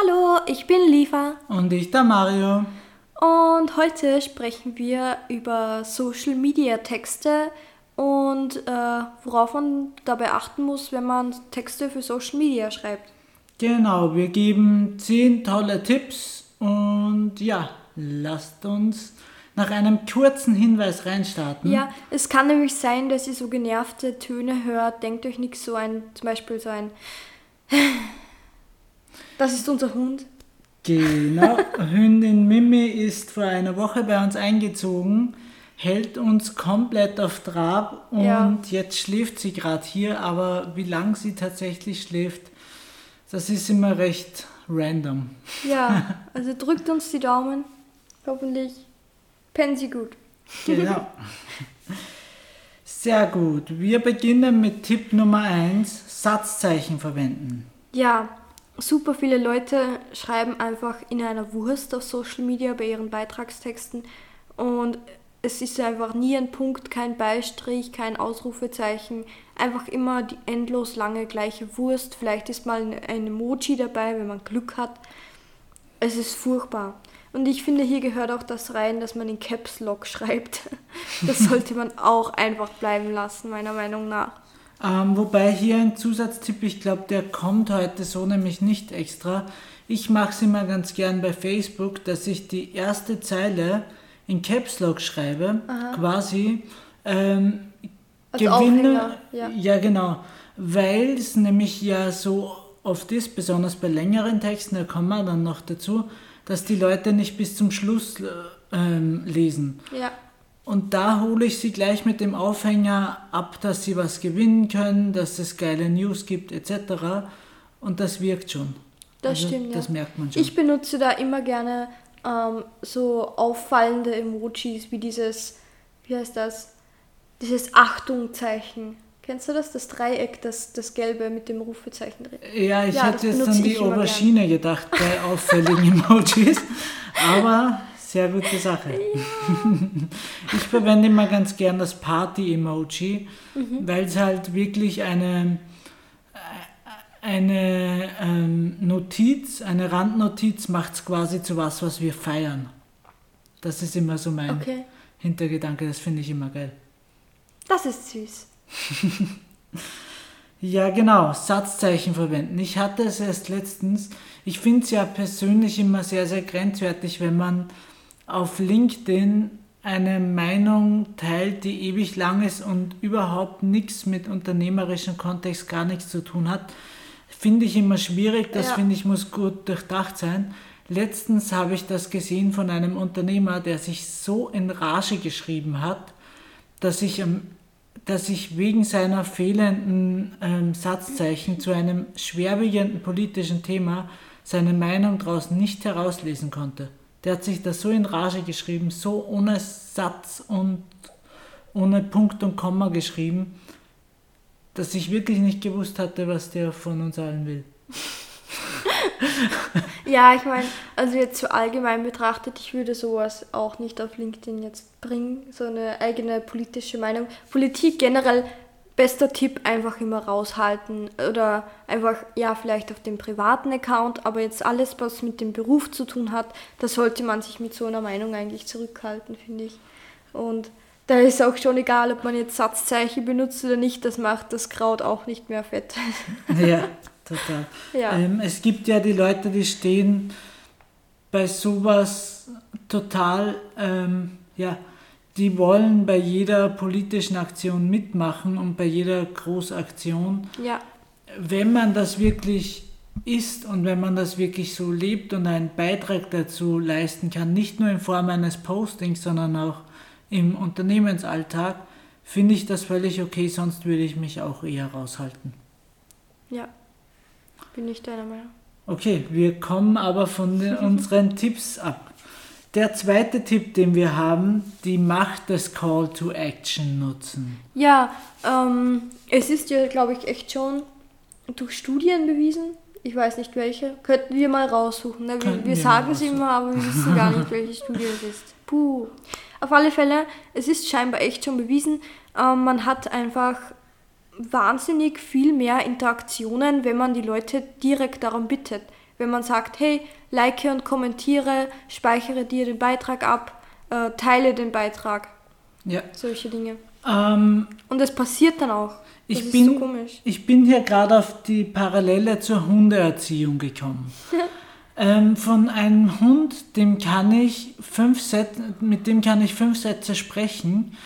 Hallo, ich bin Liva Und ich, der Mario. und heute sprechen wir über Social Media Texte und äh, worauf man dabei achten muss, wenn man Texte für Social Media schreibt. Genau, wir geben 10 tolle Tipps und ja, lasst uns nach einem kurzen Hinweis reinstarten. Ja, es kann nämlich sein, dass ihr so genervte Töne hört. Denkt euch nicht so ein, zum Beispiel so ein. Das ist unser Hund. Genau, Hündin Mimi ist vor einer Woche bei uns eingezogen, hält uns komplett auf Trab und Ja. jetzt schläft sie gerade hier, aber wie lang sie tatsächlich schläft, das ist immer recht random. Ja, also drückt uns die Daumen. Hoffentlich pennen sie gut. Genau. Sehr gut. Wir beginnen mit Tipp Nummer 1, Satzzeichen verwenden. Ja, super viele Leute schreiben einfach in einer Wurst auf Social Media bei ihren Beitragstexten und es ist einfach nie ein Punkt, kein Beistrich, kein Ausrufezeichen, einfach immer die endlos lange gleiche Wurst. Vielleicht ist mal ein Emoji dabei, wenn man Glück hat. Es ist furchtbar. Und ich finde, hier gehört auch das rein, dass man in Caps Lock schreibt. Das sollte man auch einfach bleiben lassen, meiner Meinung nach. Ähm, wobei hier ein Zusatztipp, ich glaube, der kommt heute so nämlich nicht extra. Ich mache es immer ganz gern bei Facebook, dass ich die erste Zeile in Caps Lock schreibe, quasi ähm, Als Gewinne. Ja. ja, genau. Weil es nämlich ja so oft ist, besonders bei längeren Texten, da kommen wir dann noch dazu, dass die Leute nicht bis zum Schluss äh, ähm, lesen. Ja, Und da hole ich sie gleich mit dem Aufhänger ab, dass sie was gewinnen können, dass es geile News gibt etc. Und das wirkt schon. Das Also, stimmt, ja. Das merkt man schon. Ich benutze da immer gerne ähm, so auffallende Emojis wie dieses, wie heißt das? Dieses Achtungzeichen. Kennst du das? Das Dreieck, das, das gelbe mit dem Rufezeichen drin. ja, ich Ja, das hätte jetzt an die Aubergine gedacht bei auffälligen Emojis. Aber sehr gute Sache. Ich verwende immer ganz gern das Party-Emoji, Mhm. weil es halt wirklich eine, eine ähm, Notiz, eine Randnotiz macht es quasi zu was, was wir feiern. Das ist immer so mein Okay, Hintergedanke, das finde ich immer geil. das ist süß. Ja, genau, Satzzeichen verwenden. Ich hatte es erst letztens. Ich finde es ja persönlich immer sehr, sehr grenzwertig, wenn man auf LinkedIn eine Meinung teilt, die ewig lang ist und überhaupt nichts mit unternehmerischem Kontext gar nichts zu tun hat. Finde ich immer schwierig, das Ja. finde ich muss gut durchdacht sein. Letztens habe ich das gesehen von einem Unternehmer, der sich so in Rage geschrieben hat, dass ich, dass ich wegen seiner fehlenden ähm, Satzzeichen zu einem schwerwiegenden politischen Thema seine Meinung daraus nicht herauslesen konnte. Der hat sich da so in Rage geschrieben, so ohne Satz und ohne Punkt und Komma geschrieben, dass ich wirklich nicht gewusst hatte, was der von uns allen will. Ja, ich meine, also jetzt so allgemein betrachtet, ich würde sowas auch nicht auf LinkedIn jetzt bringen, so eine eigene politische Meinung. Politik generell, bester Tipp, einfach immer raushalten oder einfach, ja, vielleicht auf dem privaten Account, aber jetzt alles, was mit dem Beruf zu tun hat, da sollte man sich mit so einer Meinung eigentlich zurückhalten, finde ich. Und da ist auch schon egal, ob man jetzt Satzzeichen benutzt oder nicht, das macht das Kraut auch nicht mehr fett. Ja, total. Ja. Ähm, es gibt ja die Leute, die stehen bei sowas total, ähm, ja, die wollen bei jeder politischen Aktion mitmachen und bei jeder Großaktion. ja, Wenn man das wirklich ist und wenn man das wirklich so lebt und einen Beitrag dazu leisten kann, nicht nur in Form eines Postings, sondern auch im Unternehmensalltag, finde ich das völlig okay, sonst würde ich mich auch eher raushalten. ja, bin ich deiner Meinung. Okay, wir kommen aber von den, unseren Tipps ab. Der zweite Tipp, den wir haben, die Macht des Call to Action nutzen. Ja, ähm, es ist ja, glaube ich, echt schon durch Studien bewiesen. Ich weiß nicht welche. Könnten wir mal raussuchen. Ne? Wir, wir sagen es immer, aber wir wissen gar nicht, welche Studie es ist. Puh. Auf alle Fälle, es ist scheinbar echt schon bewiesen, ähm, man hat einfach wahnsinnig viel mehr Interaktionen, wenn man die Leute direkt darum bittet. Wenn man sagt, hey, like und kommentiere, speichere dir den Beitrag ab, äh, teile den Beitrag. Ja. Solche Dinge. Ähm, Und es passiert dann auch. Das ich, bin, so komisch. ich bin hier gerade auf die Parallele zur Hundeerziehung gekommen. ähm, von einem Hund, dem kann ich fünf Sätze, mit dem kann ich fünf Sätze sprechen,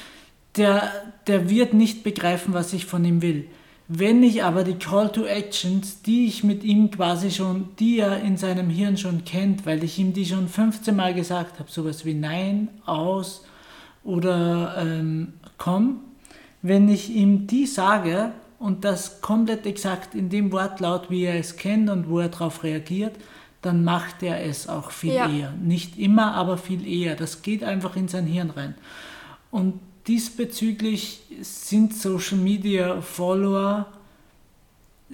der, der wird nicht begreifen, was ich von ihm will. Wenn ich aber die Call to Actions, die ich mit ihm quasi schon, die er in seinem Hirn schon kennt, weil ich ihm die schon 15 Mal gesagt habe, sowas wie Nein, aus oder ähm, komm, wenn ich ihm die sage und das komplett exakt in dem Wortlaut, wie er es kennt und wo er darauf reagiert, dann macht er es auch viel Ja. eher. Nicht immer, aber viel eher. Das geht einfach in sein Hirn rein. Und diesbezüglich sind Social Media Follower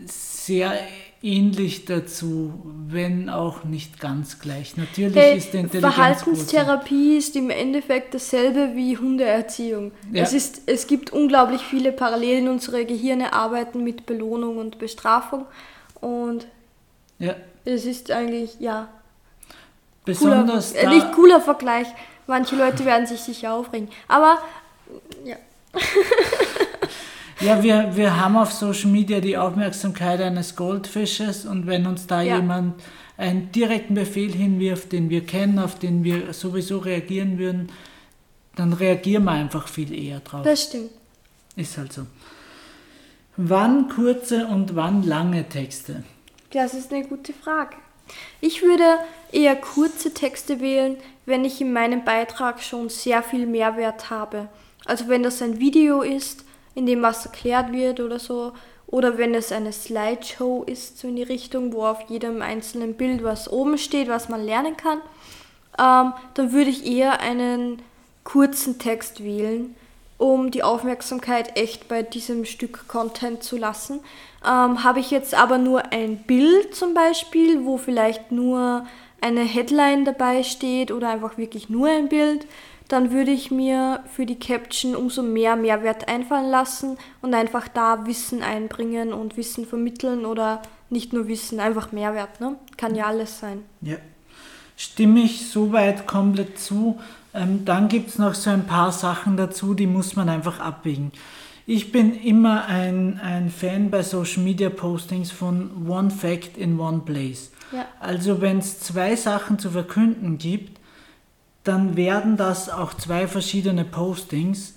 sehr ähnlich dazu, wenn auch nicht ganz gleich. Natürlich Hey, ist die Intelligenz Verhaltenstherapie ist im Endeffekt dasselbe wie Hundeerziehung. Ja. Es, ist, es gibt unglaublich viele Parallelen. Unsere Gehirne arbeiten mit Belohnung und Bestrafung. Und. Ja, es ist eigentlich, ja, cooler, besonders äh, da, nicht cooler Vergleich. Manche Leute werden sich sicher aufregen. Aber, ja, Ja, wir, wir haben auf Social Media die Aufmerksamkeit eines Goldfisches und wenn uns da Ja. jemand einen direkten Befehl hinwirft, den wir kennen, auf den wir sowieso reagieren würden, dann reagieren wir einfach viel eher drauf. das stimmt. Ist halt so. Wann kurze und wann lange Texte? Das ist eine gute Frage. Ich würde eher kurze Texte wählen, wenn ich in meinem Beitrag schon sehr viel Mehrwert habe. Also wenn das ein Video ist, in dem was erklärt wird oder so, oder wenn es eine Slideshow ist, so in die Richtung, wo auf jedem einzelnen Bild was oben steht, was man lernen kann, ähm, dann würde ich eher einen kurzen Text wählen, um die Aufmerksamkeit echt bei diesem Stück Content zu lassen. Ähm, Habe ich jetzt aber nur ein Bild zum Beispiel, wo vielleicht nur eine Headline dabei steht oder einfach wirklich nur ein Bild, dann würde ich mir für die Caption umso mehr Mehrwert einfallen lassen und einfach da Wissen einbringen und Wissen vermitteln oder nicht nur Wissen, einfach Mehrwert. Ne? Kann ja alles sein. Ja. Stimme ich soweit komplett zu. Ähm, dann gibt es noch so ein paar Sachen dazu, die muss man einfach abwägen. Ich bin immer ein, ein Fan bei Social Media Postings von One Fact in One Place. Ja. Also wenn es zwei Sachen zu verkünden gibt, dann werden das auch zwei verschiedene Postings,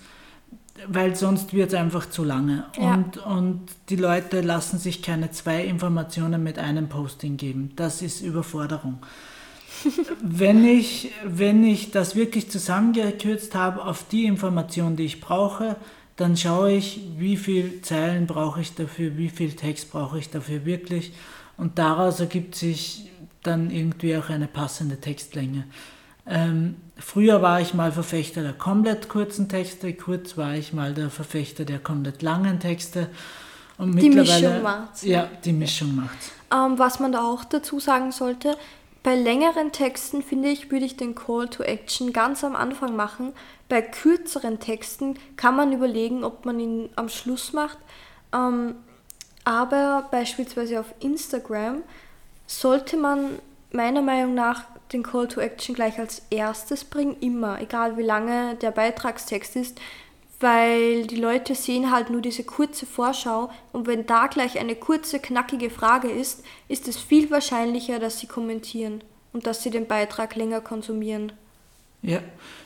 weil sonst wird es einfach zu lange. Ja. Und, und die Leute lassen sich keine zwei Informationen mit einem Posting geben. Das ist Überforderung. wenn, ich, wenn ich das wirklich zusammengekürzt habe auf die Information, die ich brauche, dann schaue ich, wie viel Zeilen brauche ich dafür, wie viel Text brauche ich dafür wirklich. Und daraus ergibt sich dann irgendwie auch eine passende Textlänge. Ähm, früher war ich mal Verfechter der komplett kurzen Texte, kurz war ich mal der Verfechter der komplett langen Texte. Und Die mittlerweile, Mischung macht's. Ja, die Mischung macht's. Ähm, was man da auch dazu sagen sollte, bei längeren Texten finde ich, würde ich den Call to Action ganz am Anfang machen. Bei kürzeren Texten kann man überlegen, ob man ihn am Schluss macht. Ähm, aber beispielsweise auf Instagram sollte man meiner Meinung nach den Call to Action gleich als erstes bringen, immer, egal wie lange der Beitragstext ist, weil die Leute sehen halt nur diese kurze Vorschau und wenn da gleich eine kurze, knackige Frage ist, ist es viel wahrscheinlicher, dass sie kommentieren und dass sie den Beitrag länger konsumieren. Ja,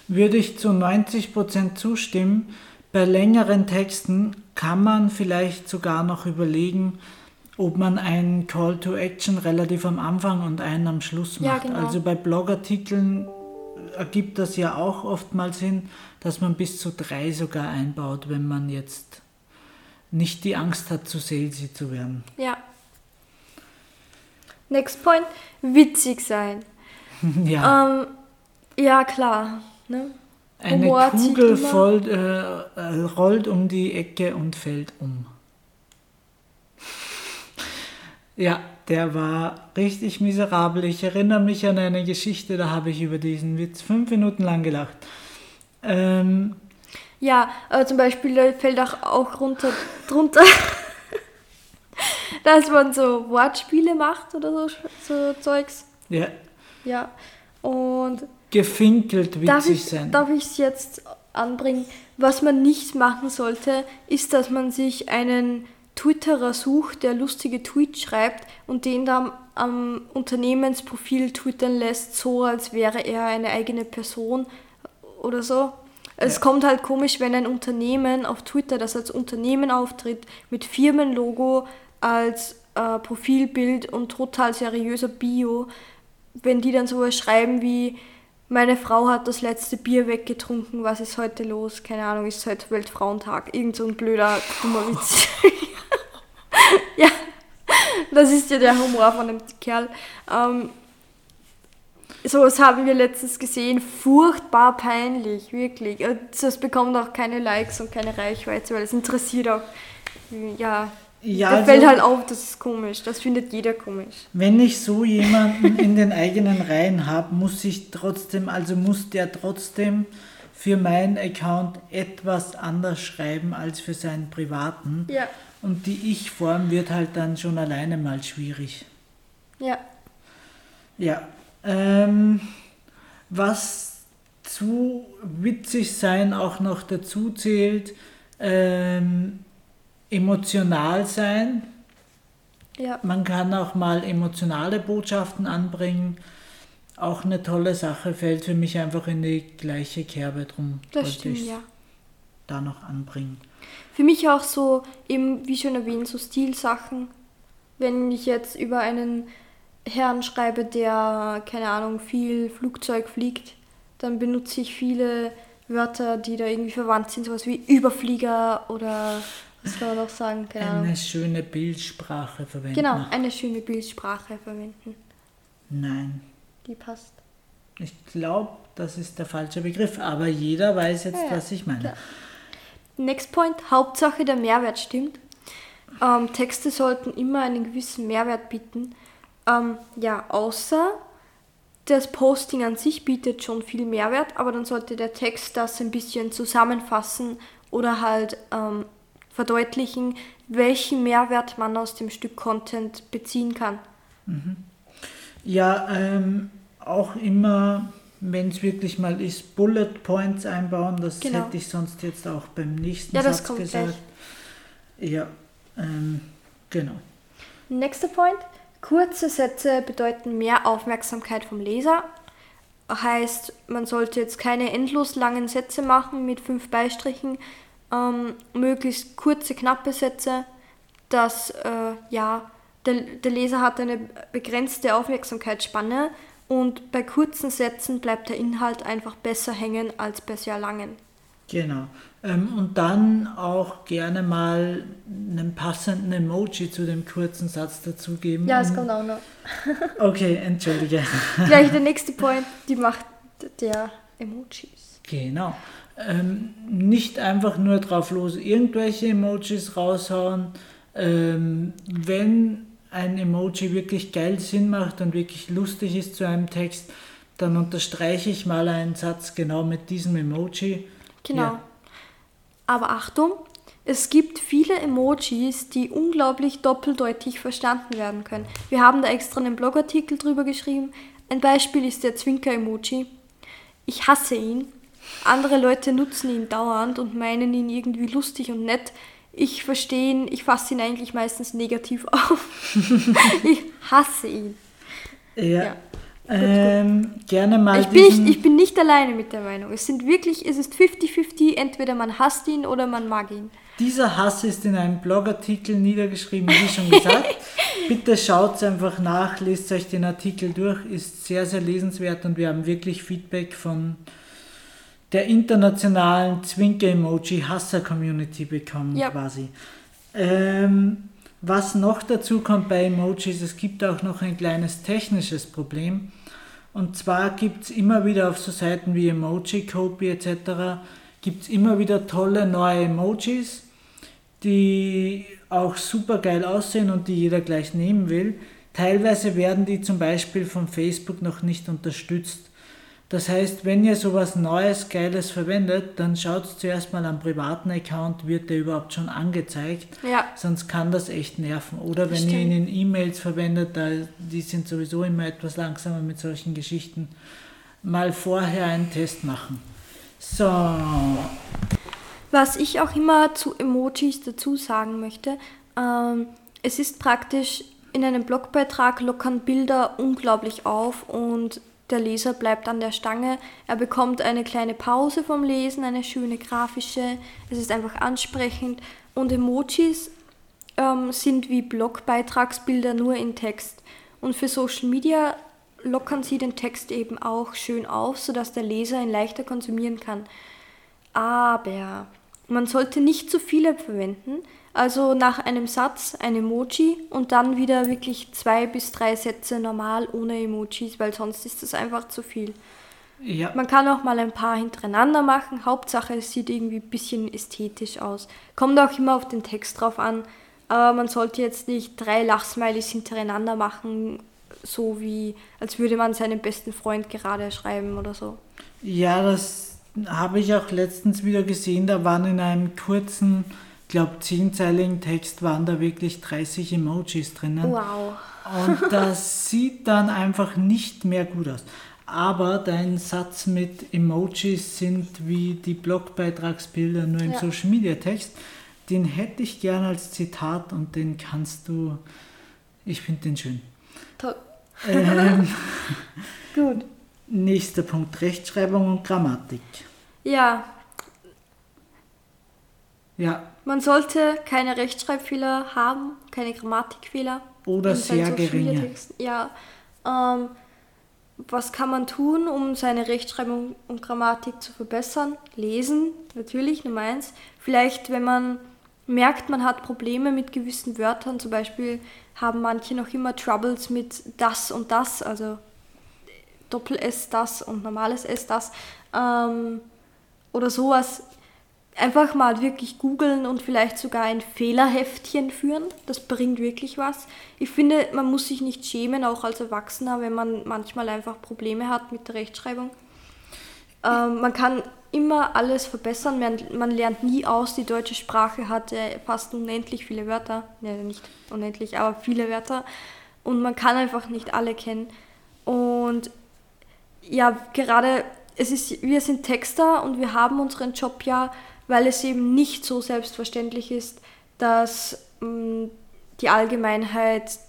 würde ich zu 90% zustimmen. Bei längeren Texten kann man vielleicht sogar noch überlegen, ob man einen Call to Action relativ am Anfang und einen am Schluss Ja, macht. genau. Also bei Blogartikeln ergibt das ja auch oftmals Sinn, dass man bis zu drei sogar einbaut, wenn man jetzt nicht die Angst hat, zu salesy zu werden. Ja. Next point, witzig sein. ja, Ähm, ja, klar. Ne? eine Humor Kugel voll, äh, äh, rollt um die Ecke und fällt um. Ja, der war richtig miserabel. Ich erinnere mich an eine Geschichte, da habe ich über diesen Witz fünf Minuten lang gelacht. Ähm, Ja, äh, zum Beispiel fällt auch, auch runter, drunter. dass man so Wortspiele macht oder so, so Zeugs. Ja. Ja. Und Gefinkelt darf witzig ich sein. darf ich es jetzt anbringen? Was man nicht machen sollte, ist, dass man sich einen Twitterer sucht, der lustige Tweets schreibt und den dann am Unternehmensprofil twittern lässt, so als wäre er eine eigene Person oder so. Es Ja. kommt halt komisch, wenn ein Unternehmen auf Twitter, das als Unternehmen auftritt, mit Firmenlogo als äh, Profilbild und total seriöser Bio, wenn die dann sowas schreiben wie meine Frau hat das letzte Bier weggetrunken, was ist heute los? Keine Ahnung, ist heute Weltfrauentag. Irgend so ein blöder, dummer Witz. ja, das ist ja der Humor von dem Kerl. Ähm, so was haben wir letztens gesehen. Furchtbar peinlich, wirklich. Das bekommt auch keine Likes und keine Reichweite, weil es interessiert auch. Ja, Ja, da also- fällt halt auf, das ist komisch. Das findet jeder komisch. Wenn ich so jemanden in den eigenen Reihen habe, muss ich trotzdem, also muss der trotzdem für meinen Account etwas anders schreiben als für seinen privaten. Ja, Und die Ich-Form wird halt dann schon alleine mal schwierig. ja. Ja. Ähm, was zu witzig sein auch noch dazu zählt, ähm, emotional sein. Ja, Man kann auch mal emotionale Botschaften anbringen. Auch eine tolle Sache, fällt für mich einfach in die gleiche Kerbe drum. das stimmt, ja. Da noch anbringen. Für mich auch so, eben wie schon erwähnt, so Stilsachen. Wenn ich jetzt über einen Herrn schreibe, der, keine Ahnung, viel Flugzeug fliegt, dann benutze ich viele Wörter, die da irgendwie verwandt sind, sowas wie Überflieger oder was kann man noch sagen, keine Ahnung. Eine schöne Bildsprache verwenden. Genau, eine schöne Bildsprache verwenden, Nein, die passt. ich glaube, das ist der falsche Begriff, aber jeder weiß jetzt, ja, was ich meine. klar. Next Point, Hauptsache der Mehrwert stimmt. Ähm, Texte sollten immer einen gewissen Mehrwert bieten. Ähm, ja, außer das Posting an sich bietet schon viel Mehrwert, aber dann sollte der Text das ein bisschen zusammenfassen oder halt ähm, verdeutlichen, welchen Mehrwert man aus dem Stück Content beziehen kann. Ja, ähm, auch immer, wenn es wirklich mal ist, Bullet Points einbauen. Das Genau. hätte ich sonst jetzt auch beim nächsten Ja, Satz gesagt. Ja, ähm, genau. Nächster Point. Kurze Sätze bedeuten mehr Aufmerksamkeit vom Leser. Heißt, man sollte jetzt keine endlos langen Sätze machen mit fünf Beistrichen. Ähm, möglichst kurze, knappe Sätze, dass äh, ja, der, der Leser hat eine begrenzte Aufmerksamkeitsspanne und bei kurzen Sätzen bleibt der Inhalt einfach besser hängen als bei sehr langen. Genau. Ähm, und dann auch gerne mal einen passenden Emoji zu dem kurzen Satz dazugeben. Ja, es kommt auch noch. Okay, entschuldige. Gleich der nächste Point, die Macht der Emojis. Genau. Ähm, nicht einfach nur drauf los irgendwelche Emojis raushauen. Ähm, wenn ein Emoji wirklich geil Sinn macht und wirklich lustig ist zu einem Text, dann unterstreiche ich mal einen Satz genau mit diesem Emoji. Genau. Ja. Aber Achtung, es gibt viele Emojis, die unglaublich doppeldeutig verstanden werden können. Wir haben da extra einen Blogartikel drüber geschrieben. Ein Beispiel ist der Zwinker-Emoji. Ich hasse ihn. Andere Leute nutzen ihn dauernd und meinen ihn irgendwie lustig und nett. Ich verstehe ihn, ich fasse ihn eigentlich meistens negativ auf. ich hasse ihn. Ja. Ja. Ähm, gerne mal Ich bin, nicht, ich bin nicht alleine mit der Meinung. Es sind wirklich, es ist 50-50, entweder man hasst ihn oder man mag ihn. Dieser Hass ist in einem Blogartikel niedergeschrieben, wie schon gesagt. Bitte schaut einfach nach, lest euch den Artikel durch, ist sehr, sehr lesenswert und wir haben wirklich Feedback von der internationalen Zwinker-Emoji-Hasser-Community bekommen Ja. quasi. Ähm, was noch dazu kommt bei Emojis, es gibt auch noch ein kleines technisches Problem. Und zwar gibt es immer wieder auf so Seiten wie Emojicopy etc. gibt es immer wieder tolle neue Emojis, die auch super geil aussehen und die jeder gleich nehmen will. Teilweise werden die zum Beispiel von Facebook noch nicht unterstützt. Das heißt, wenn ihr sowas Neues, Geiles verwendet, dann schaut zuerst mal am privaten Account, wird der überhaupt schon angezeigt. Ja. Sonst kann das echt nerven. Oder wenn Stimmt. ihr ihn in E-Mails verwendet, da, die sind sowieso immer etwas langsamer mit solchen Geschichten, mal vorher einen Test machen. So, Was ich auch immer zu Emojis dazu sagen möchte, ähm, es ist praktisch, in einem Blogbeitrag lockern Bilder unglaublich auf und der Leser bleibt an der Stange. Er bekommt eine kleine Pause vom Lesen, eine schöne grafische, es ist einfach ansprechend und Emojis ähm, sind wie Blogbeitragsbilder nur in Text. Und für Social Media lockern sie den Text eben auch schön auf, sodass der Leser ihn leichter konsumieren kann. Aber man sollte nicht zu viele verwenden. Also nach einem Satz ein Emoji und dann wieder wirklich zwei bis drei Sätze normal ohne Emojis, weil sonst ist das einfach zu viel. ja, Man kann auch mal ein paar hintereinander machen. Hauptsache, es sieht irgendwie ein bisschen ästhetisch aus. Kommt auch immer auf den Text drauf an. Aber man sollte jetzt nicht drei Lachsmilies hintereinander machen, so wie als würde man seinem besten Freund gerade schreiben oder so. ja, das habe ich auch letztens wieder gesehen. Da waren in einem kurzen, glaube zehnzeiligen Text waren da wirklich 30 Emojis drinnen. Wow. Und das sieht dann einfach nicht mehr gut aus. Aber dein Satz mit Emojis sind wie die Blogbeitragsbilder nur im Ja. Social Media Text. Den hätte ich gern als Zitat und den kannst du. Ich finde den schön. Toll. Ähm, Gut. nächster Punkt: Rechtschreibung und Grammatik. Ja, Ja, man sollte keine Rechtschreibfehler haben, keine Grammatikfehler. oder sehr geringe. Ja. Ähm, was kann man tun, um seine Rechtschreibung und Grammatik zu verbessern? Lesen, natürlich, Nummer eins. Vielleicht, wenn man merkt, man hat Probleme mit gewissen Wörtern, zum Beispiel haben manche noch immer Troubles mit das und das, also Doppel-S das und normales S das. Ähm, oder sowas. Einfach mal wirklich googeln und vielleicht sogar ein Fehlerheftchen führen. Das bringt wirklich was. Ich finde, man muss sich nicht schämen, auch als Erwachsener, wenn man manchmal einfach Probleme hat mit der Rechtschreibung. Ähm, man kann immer alles verbessern. Man, man lernt nie aus. Die deutsche Sprache hat äh, fast unendlich viele Wörter. Ne, nicht unendlich, aber viele Wörter. Und man kann einfach nicht alle kennen. Und ja, gerade, es ist, wir sind Texter und wir haben unseren Job ja, weil es eben nicht so selbstverständlich ist, dass mh, die Allgemeinheit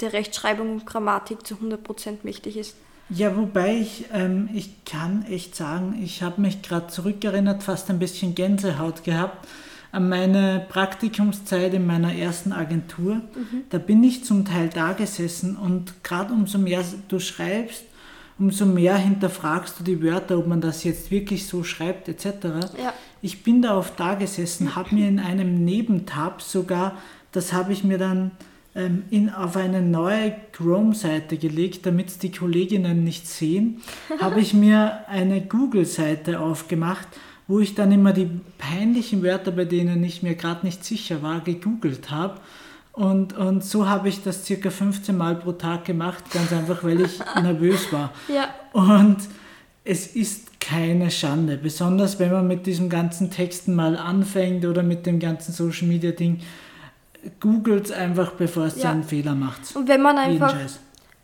der Rechtschreibung und Grammatik zu 100% mächtig ist. Ja, wobei ich, ähm, ich kann echt sagen, ich habe mich gerade zurückerinnert, fast ein bisschen Gänsehaut gehabt an meine Praktikumszeit in meiner ersten Agentur. Da bin ich zum Teil da gesessen und gerade umso mehr du schreibst, umso mehr hinterfragst du die Wörter, ob man das jetzt wirklich so schreibt etc. Ja. Ich bin da oft da gesessen, habe mir in einem Nebentab sogar, das habe ich mir dann ähm, in, auf eine neue Chrome-Seite gelegt, damit es die Kolleginnen nicht sehen, habe ich mir eine Google-Seite aufgemacht, wo ich dann immer die peinlichen Wörter, bei denen ich mir gerade nicht sicher war, gegoogelt habe. Und, und so habe ich das circa 15 Mal pro Tag gemacht, ganz einfach, weil ich nervös war. Ja, Und es ist keine Schande, besonders wenn man mit diesem ganzen Texten mal anfängt oder mit dem ganzen Social Media Ding. Googelt einfach, bevor es Ja. einen Fehler macht. und wenn man einfach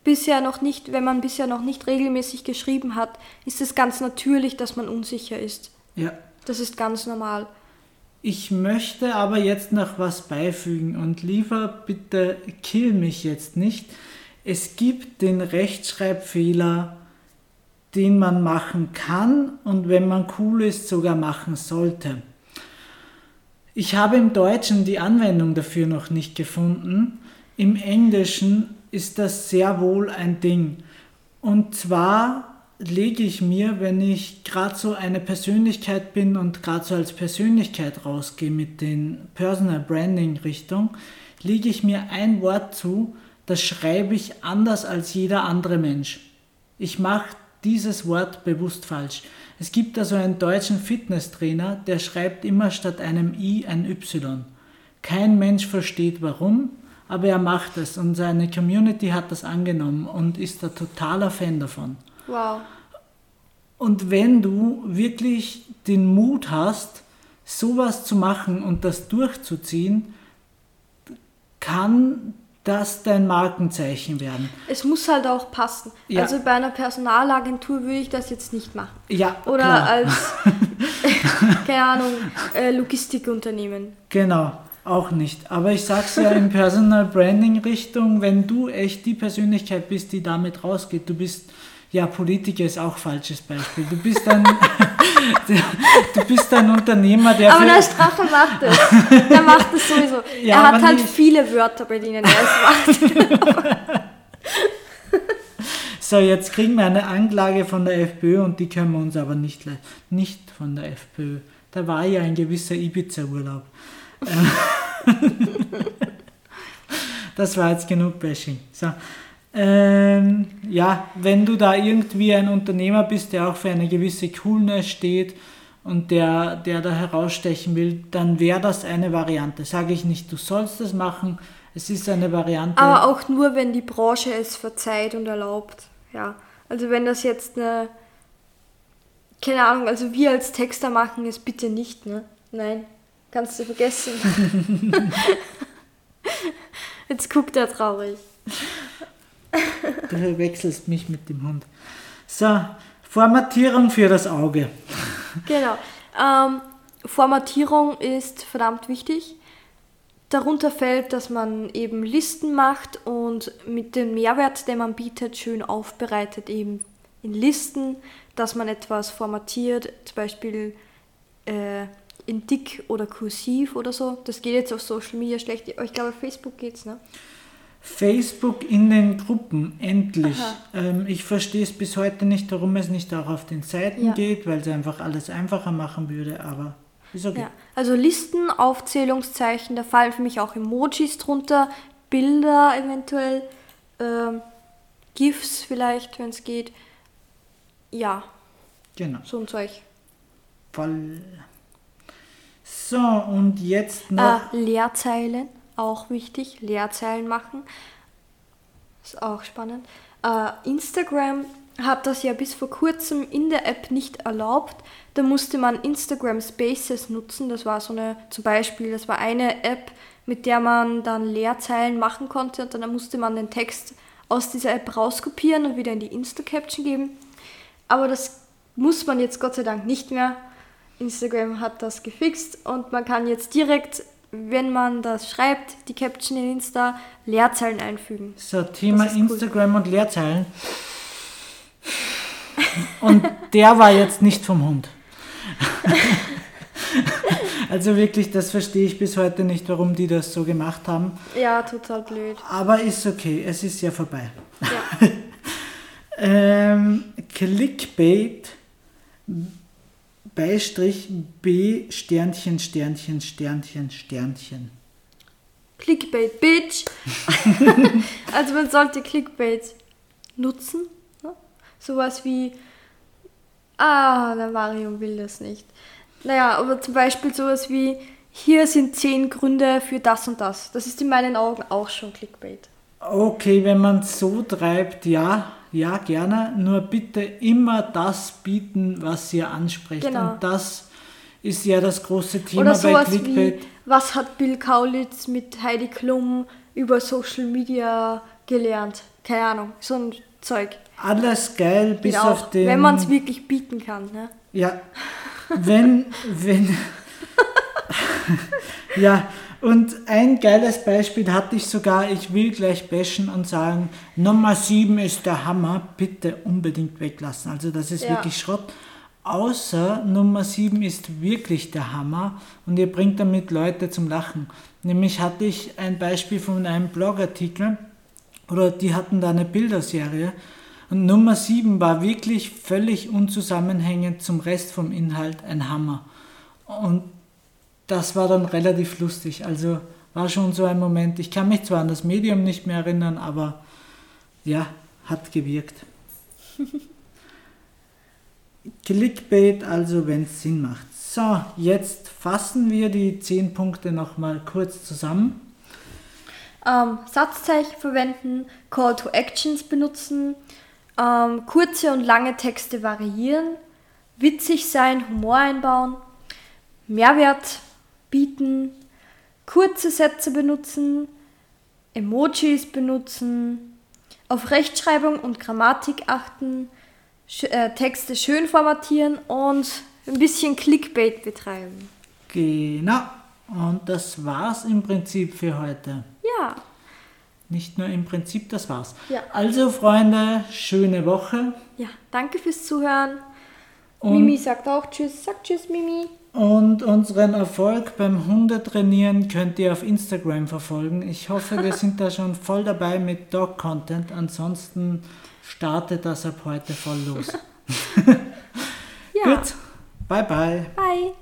bisher noch nicht, wenn man bisher noch nicht regelmäßig geschrieben hat, ist es ganz natürlich, dass man unsicher ist. Ja. Das ist ganz normal. Ich möchte aber jetzt noch was beifügen und lieber bitte kill mich jetzt nicht. Es gibt den Rechtschreibfehler, den man machen kann und wenn man cool ist, sogar machen sollte. Ich habe im Deutschen die Anwendung dafür noch nicht gefunden. Im Englischen ist das sehr wohl ein Ding. Und zwar lege ich mir, wenn ich gerade so eine Persönlichkeit bin und gerade so als Persönlichkeit rausgehe mit den Personal Branding Richtung, lege ich mir ein Wort zu, das schreibe ich anders als jeder andere Mensch. Ich mache dieses Wort bewusst falsch. Es gibt also einen deutschen Fitnesstrainer, der schreibt immer statt einem I ein Y. Kein Mensch versteht warum, aber er macht es und seine Community hat das angenommen und ist da totaler Fan davon. Wow. Und wenn du wirklich den Mut hast, sowas zu machen und das durchzuziehen, kann das dein Markenzeichen werden. Es muss halt auch passen. Ja. Also bei einer Personalagentur würde ich das jetzt nicht machen. Ja, Oder klar. als, keine Ahnung, äh, Logistikunternehmen. Genau, auch nicht. Aber ich sag's ja in Personal Branding Richtung, wenn du echt die Persönlichkeit bist, die damit rausgeht, du bist ja Politiker ist auch falsches Beispiel. Du bist ein du bist ein Unternehmer, der Aber der Strache macht es. Der macht es sowieso. Ja, er hat halt nicht- viele Wörter, bei denen er es macht. So, jetzt kriegen wir eine Anklage von der FPÖ und die können wir uns aber nicht, le- nicht von der FPÖ. Da war ja ein gewisser Ibiza-Urlaub. Das war jetzt genug Bashing. So. Ähm, ja, wenn du da irgendwie ein Unternehmer bist, der auch für eine gewisse Coolness steht und der, der da herausstechen will, dann wäre das eine Variante. Sage ich nicht, du sollst das machen. Es ist eine Variante. Aber auch nur, wenn die Branche es verzeiht und erlaubt. Ja. Also wenn das jetzt eine. Keine Ahnung, also wir als Texter machen es bitte nicht, ne? Nein. Kannst du vergessen. Jetzt guckt er traurig. Du verwechselst mich mit dem Hund. So, Formatierung für das Auge. Genau. Ähm, Formatierung ist verdammt wichtig. Darunter fällt, dass man eben Listen macht und mit dem Mehrwert, den man bietet, schön aufbereitet, eben in Listen, dass man etwas formatiert, zum Beispiel äh, in dick oder kursiv oder so. Das geht jetzt auf Social Media schlecht. Ich glaube, auf Facebook geht's, ne? Facebook in den Gruppen, endlich. Ähm, ich verstehe es bis heute nicht, warum es nicht auch auf den Seiten Ja. geht, weil es einfach alles einfacher machen würde, aber ist okay. Ja, also Listen, Aufzählungszeichen, da fallen für mich auch Emojis drunter, Bilder eventuell, ähm, GIFs vielleicht, wenn es geht. Ja, Genau. so ein Zeug. Voll. So, und jetzt noch. Äh, Leerzeilen, auch wichtig, Leerzeilen machen. Ist auch spannend. Äh, Instagram hat das ja bis vor kurzem in der App nicht erlaubt. Da musste man Instagram Spaces nutzen. Das war so eine, zum Beispiel, das war eine App, mit der man dann Leerzeilen machen konnte und dann musste man den Text aus dieser App rauskopieren und wieder in die Insta-Caption geben. Aber das muss man jetzt Gott sei Dank nicht mehr. Instagram hat das gefixt und man kann jetzt direkt, wenn man das schreibt, die Caption in Insta, Leerzeilen einfügen. So, Thema ist cool. Instagram und Leerzeilen. Und der war jetzt nicht vom Hund. Also wirklich, das verstehe ich bis heute nicht, warum die das so gemacht haben. Ja, total blöd. Aber ist okay, es ist ja vorbei. Ja. Ähm, Clickbait Beistrich B Sternchen, Sternchen, Sternchen, Sternchen. Clickbait, Bitch! also man sollte Clickbait nutzen. Ne? Sowas wie, ah, der Mario will das nicht. Naja, aber zum Beispiel sowas wie, hier sind zehn Gründe für das und das. Das ist in meinen Augen auch schon Clickbait. Okay, wenn man so treibt, ja, ja, gerne. Nur bitte immer das bieten, was ihr ansprecht. Genau. Und das ist ja das große Thema Oder bei sowas Clickbait. wie, was hat Bill Kaulitz mit Heidi Klum über Social Media gelernt? Keine Ahnung, so ein Zeug. Alles geil, bis Geht auf den. wenn man es wirklich bieten kann. Ne? Ja, wenn, wenn. ja, und ein geiles Beispiel hatte ich sogar, ich will gleich bashen und sagen, Nummer 7 ist der Hammer, bitte unbedingt weglassen. Also das ist Ja. wirklich Schrott. Außer Nummer 7 ist wirklich der Hammer und ihr bringt damit Leute zum Lachen. Nämlich hatte ich ein Beispiel von einem Blogartikel, oder die hatten da eine Bilderserie und Nummer 7 war wirklich völlig unzusammenhängend zum Rest vom Inhalt ein Hammer. Und das war dann relativ lustig. Also war schon so ein Moment. Ich kann mich zwar an das Medium nicht mehr erinnern, aber ja, hat gewirkt. Clickbait, also wenn es Sinn macht. So, jetzt fassen wir die 10 Punkte nochmal kurz zusammen. Ähm, Satzzeichen verwenden, Call to Actions benutzen, ähm, kurze und lange Texte variieren, witzig sein, Humor einbauen, Mehrwert bieten, kurze Sätze benutzen, Emojis benutzen, auf Rechtschreibung und Grammatik achten, sch äh, Texte schön formatieren und ein bisschen Clickbait betreiben. Genau. Und das war's im Prinzip für heute. Ja. Nicht nur im Prinzip, das war's. Ja. Also, Freunde, schöne Woche. Ja, danke fürs Zuhören. Und- Mimi sagt auch Tschüss. Sag Tschüss, Mimi. Und unseren Erfolg beim Hundetrainieren könnt ihr auf Instagram verfolgen. Ich hoffe, wir sind da schon voll dabei mit Dog-Content. Ansonsten startet das ab heute voll los. Ja. Gut, bye bye. Bye.